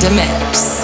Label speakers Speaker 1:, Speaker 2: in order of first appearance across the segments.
Speaker 1: the spirit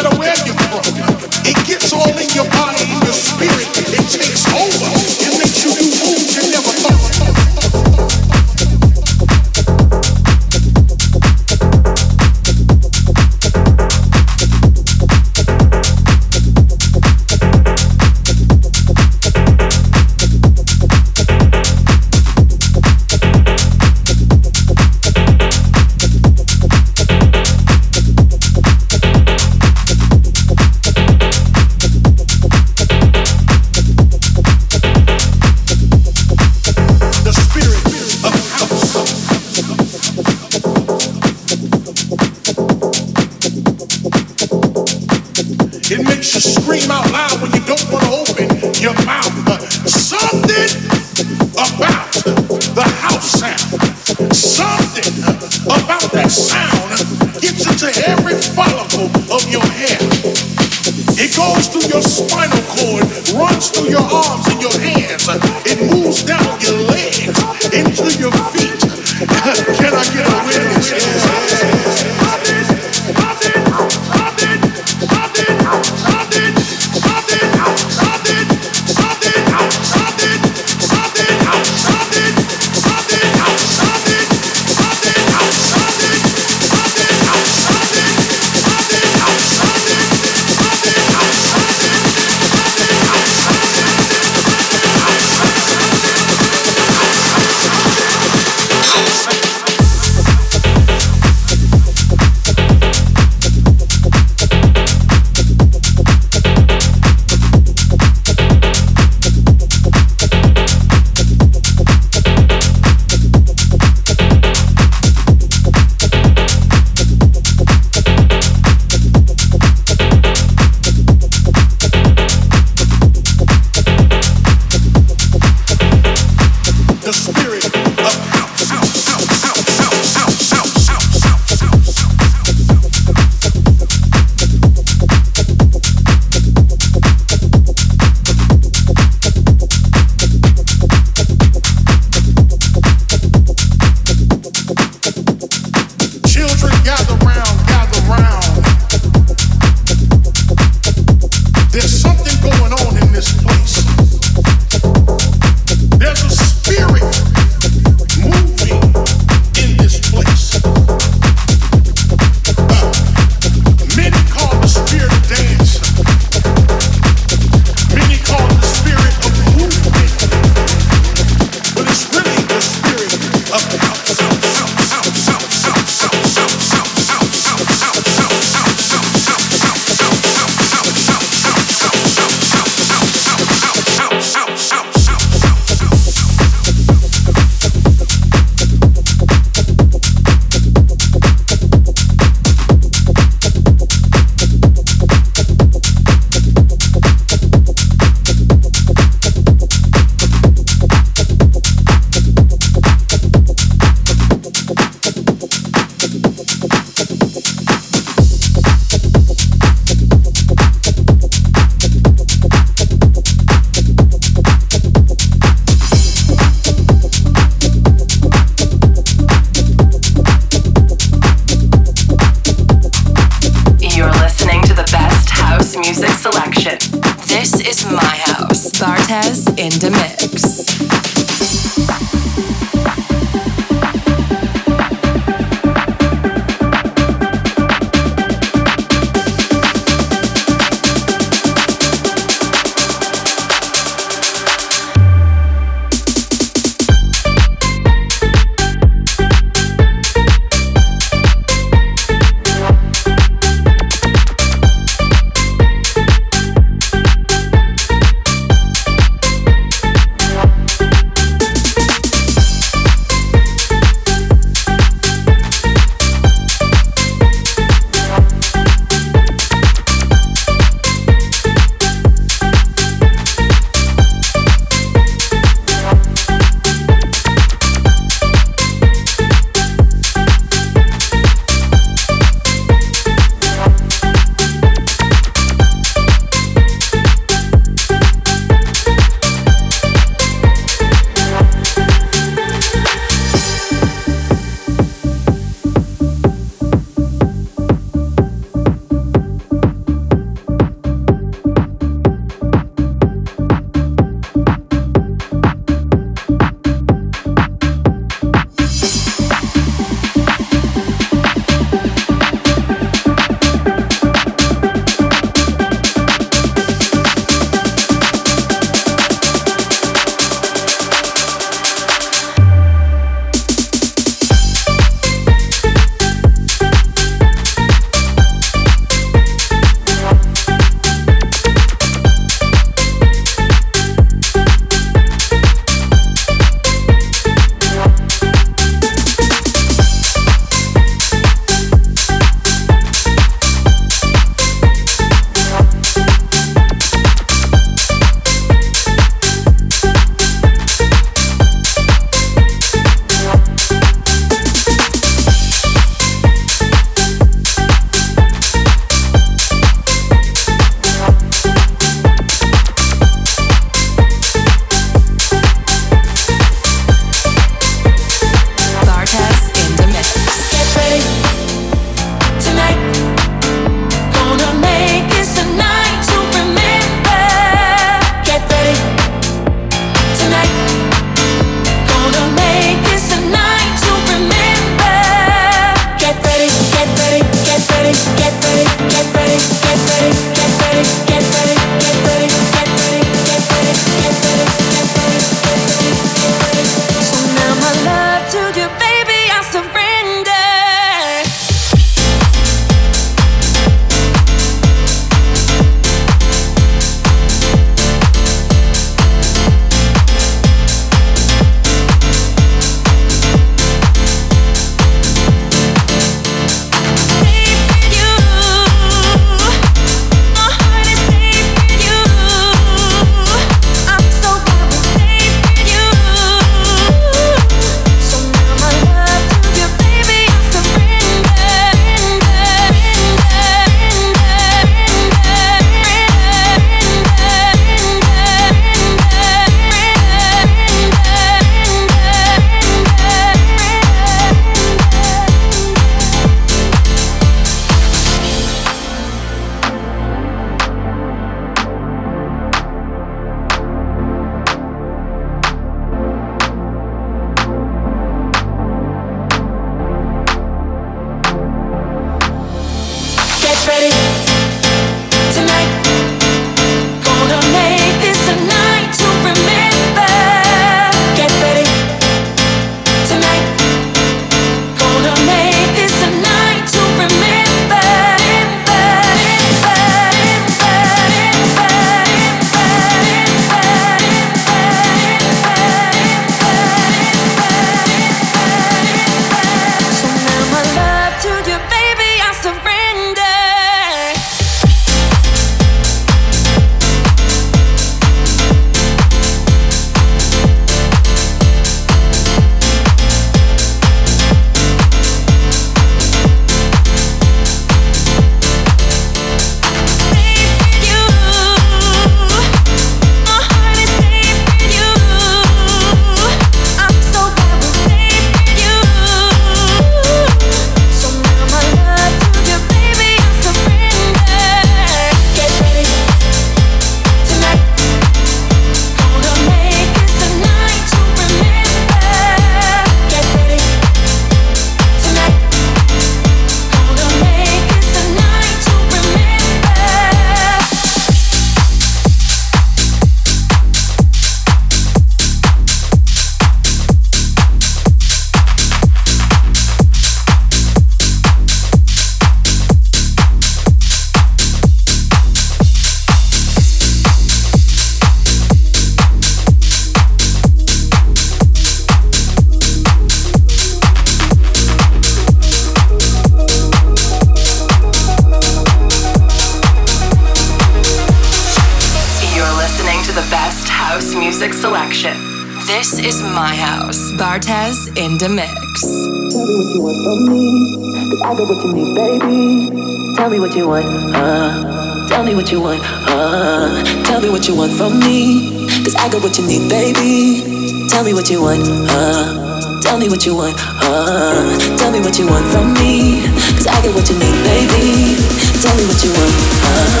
Speaker 2: what you want, uh. Tell me what you want, uh. Tell me what you want from me. Cause I got what you need, baby. Tell me what you want, uh. Tell me what you want, uh. Tell me what you want from me. Cause I got what you need, baby. Tell me what you want, uh.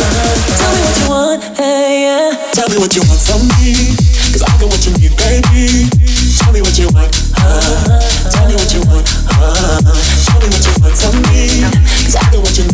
Speaker 2: Tell me what you want, hey, yeah. Tell me what you want from me. Cause I got what you need, baby. Tell me what you want, uh. Tell me what you want, uh. Tell me what you want from me. Cause I got what you need.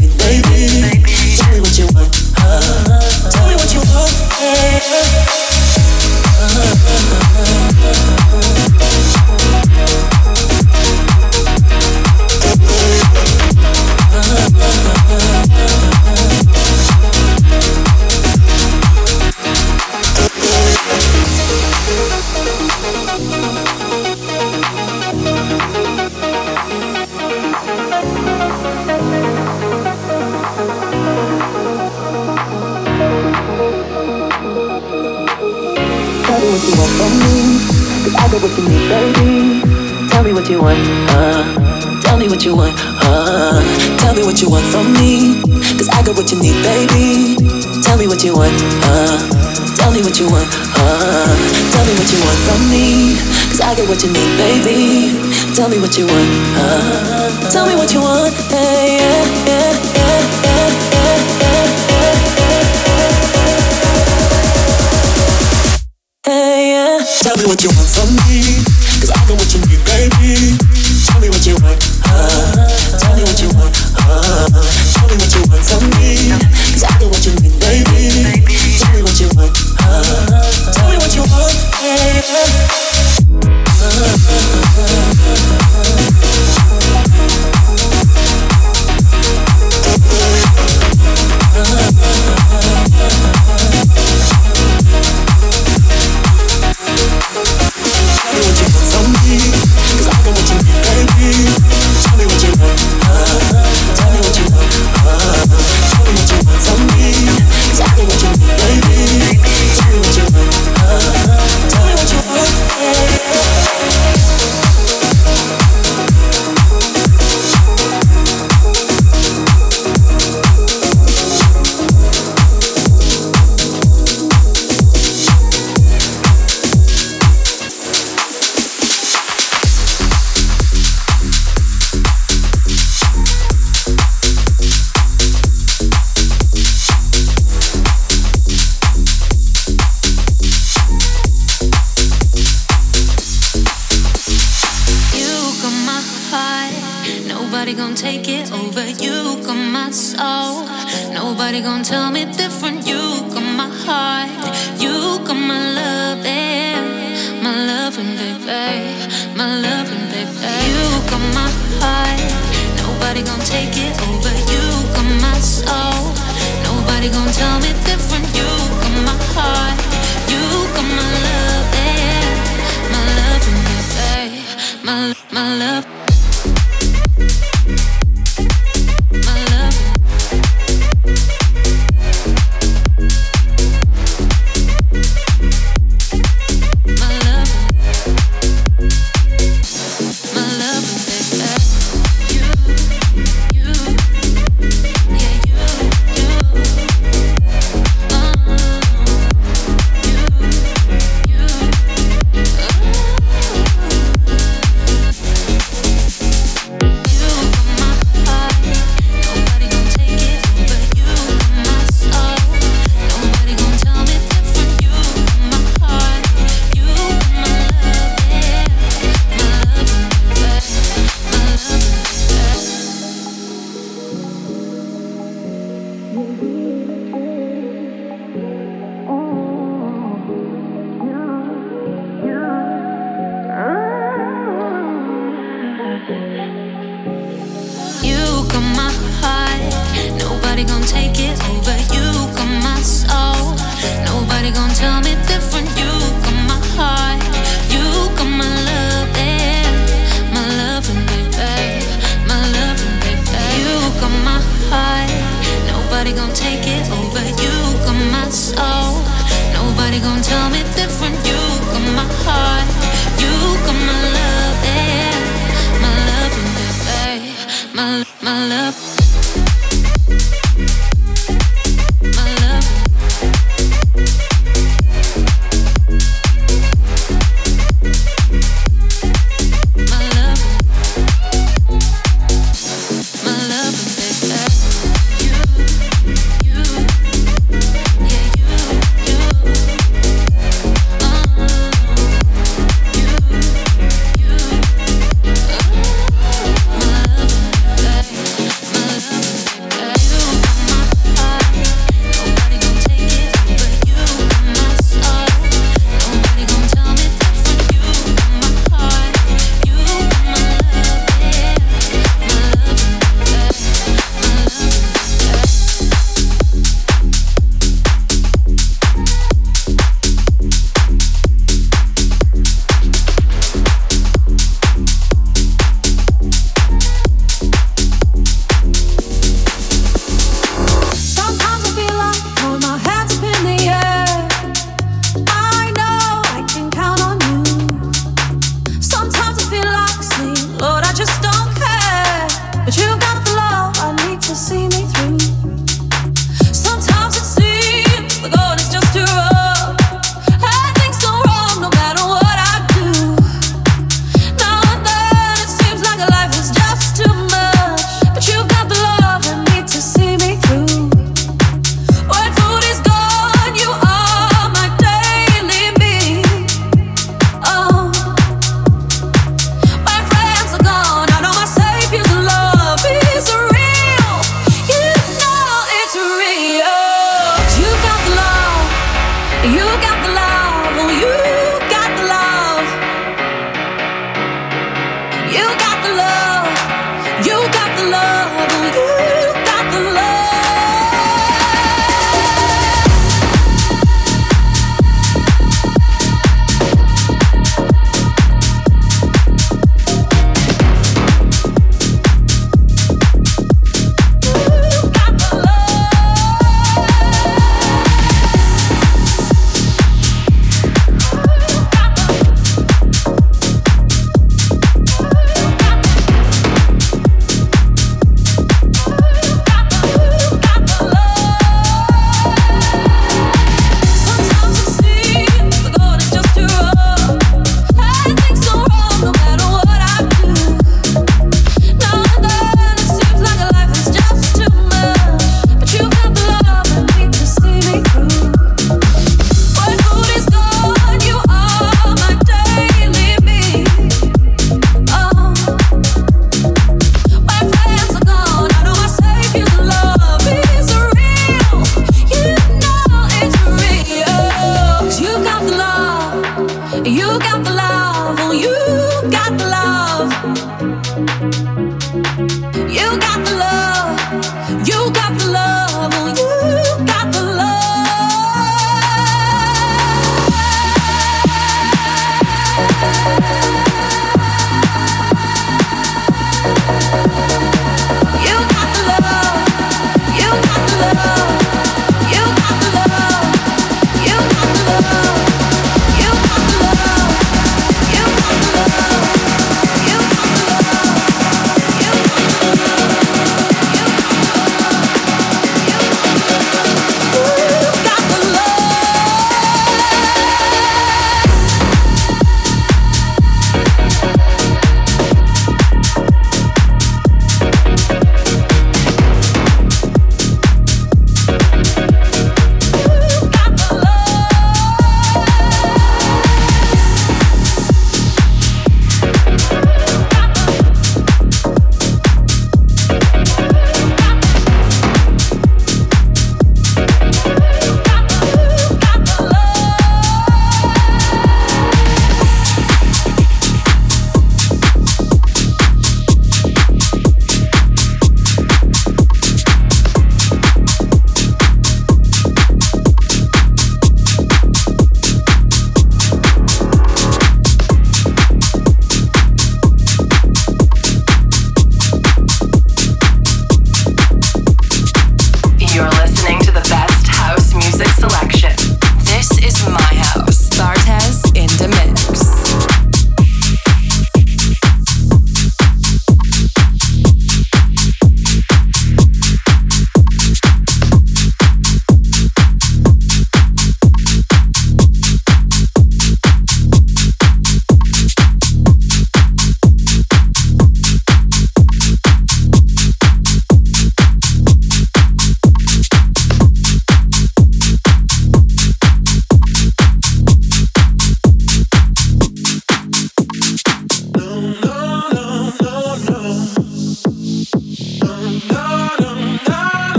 Speaker 2: what you want uh tell me what you want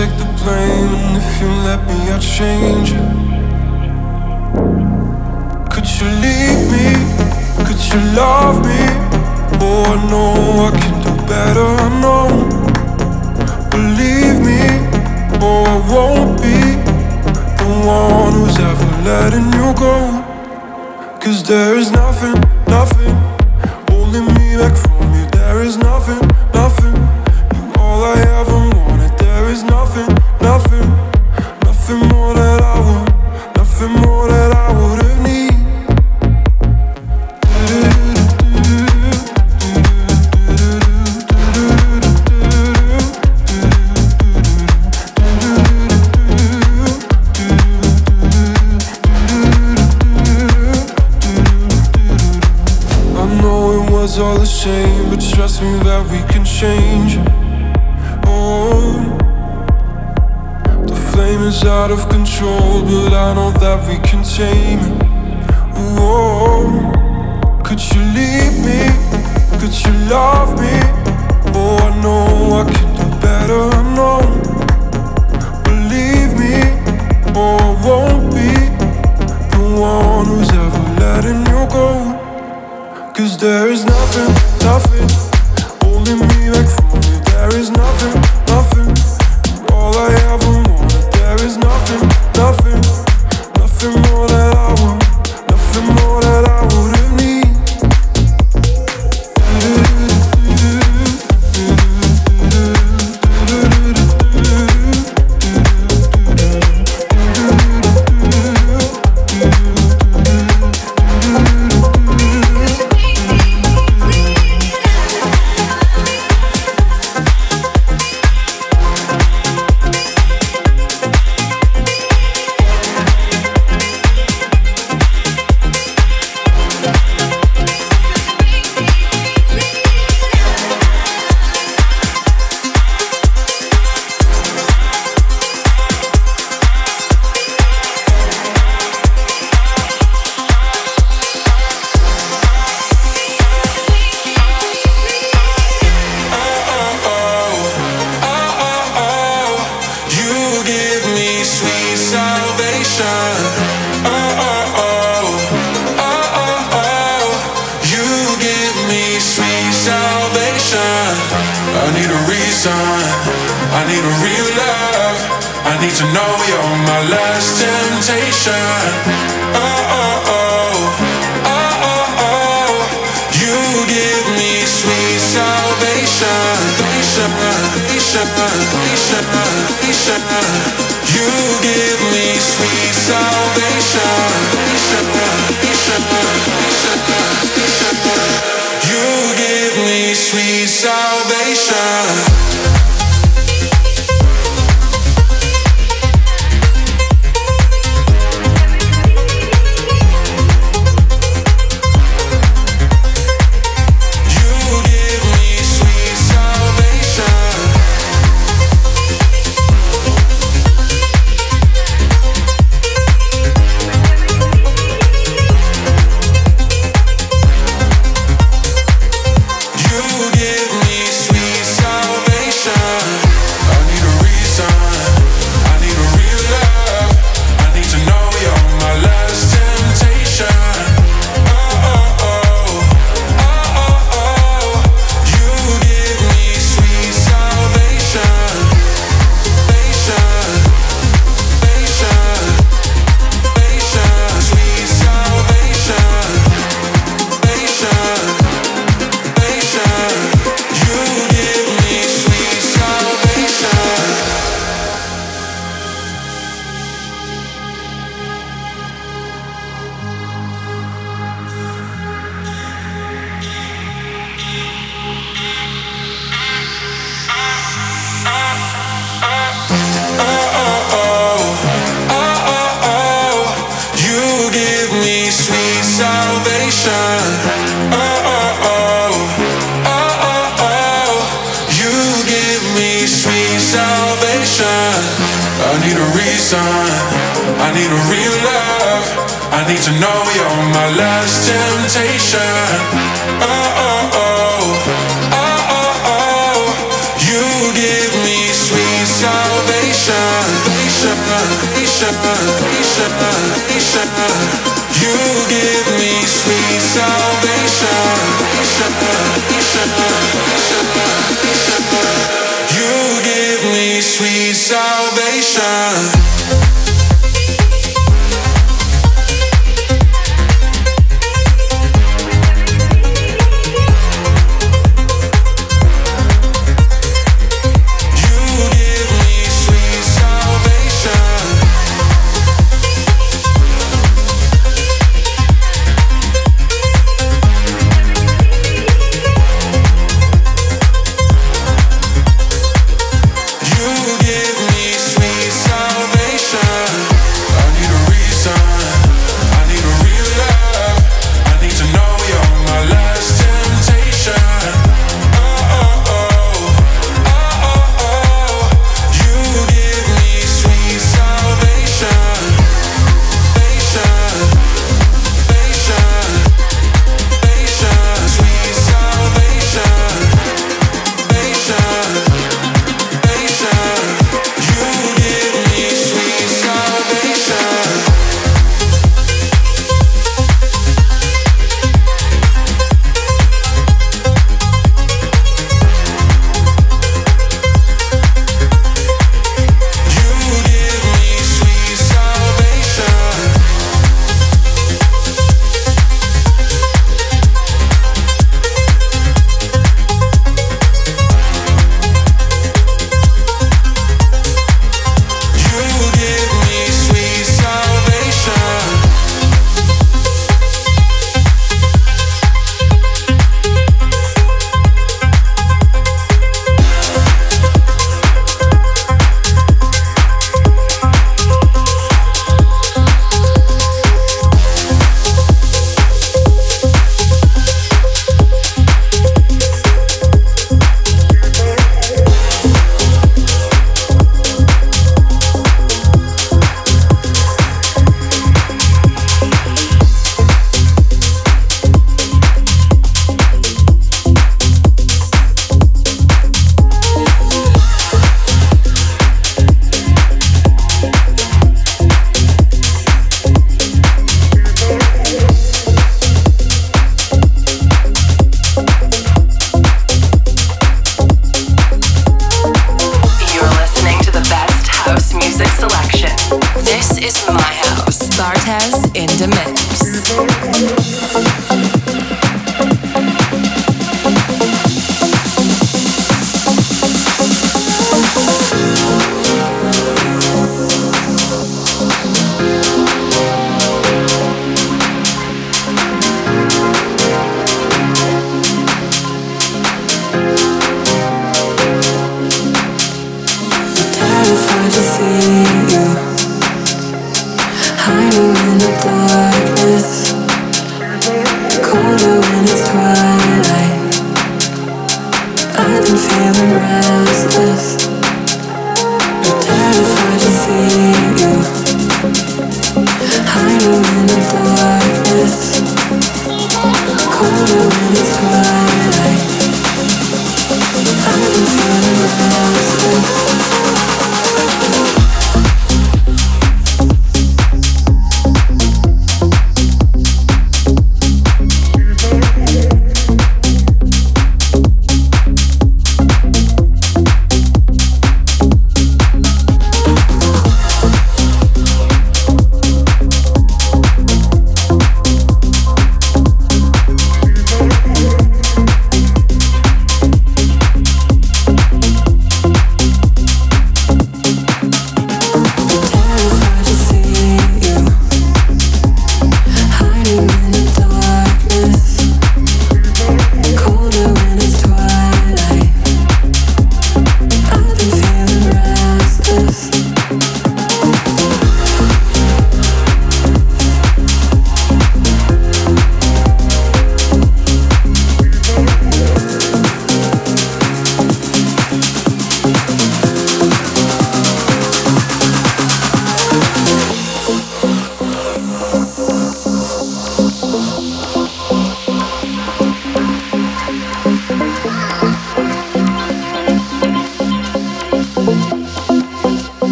Speaker 3: take
Speaker 4: the blame, and if you let me, I'll change. Could you leave me? Could you love me? Oh, I know I can do better, I know. Believe me, oh, I won't be the one who's ever letting you go. Cause there is nothing, nothing holding me back from you. There is nothing, nothing. You all I ever is nothing, nothing, nothing more that I would, nothing more that I would have need. I know it was all a shame, but trust me that we can change out of control, but I know that we can tame it. Oh, could you leave me? Could you love me? Oh, I know I can do better. No. Believe me, oh, I won't be the one who's ever letting you go. Cause there is nothing, nothing holding me back from you. There is nothing.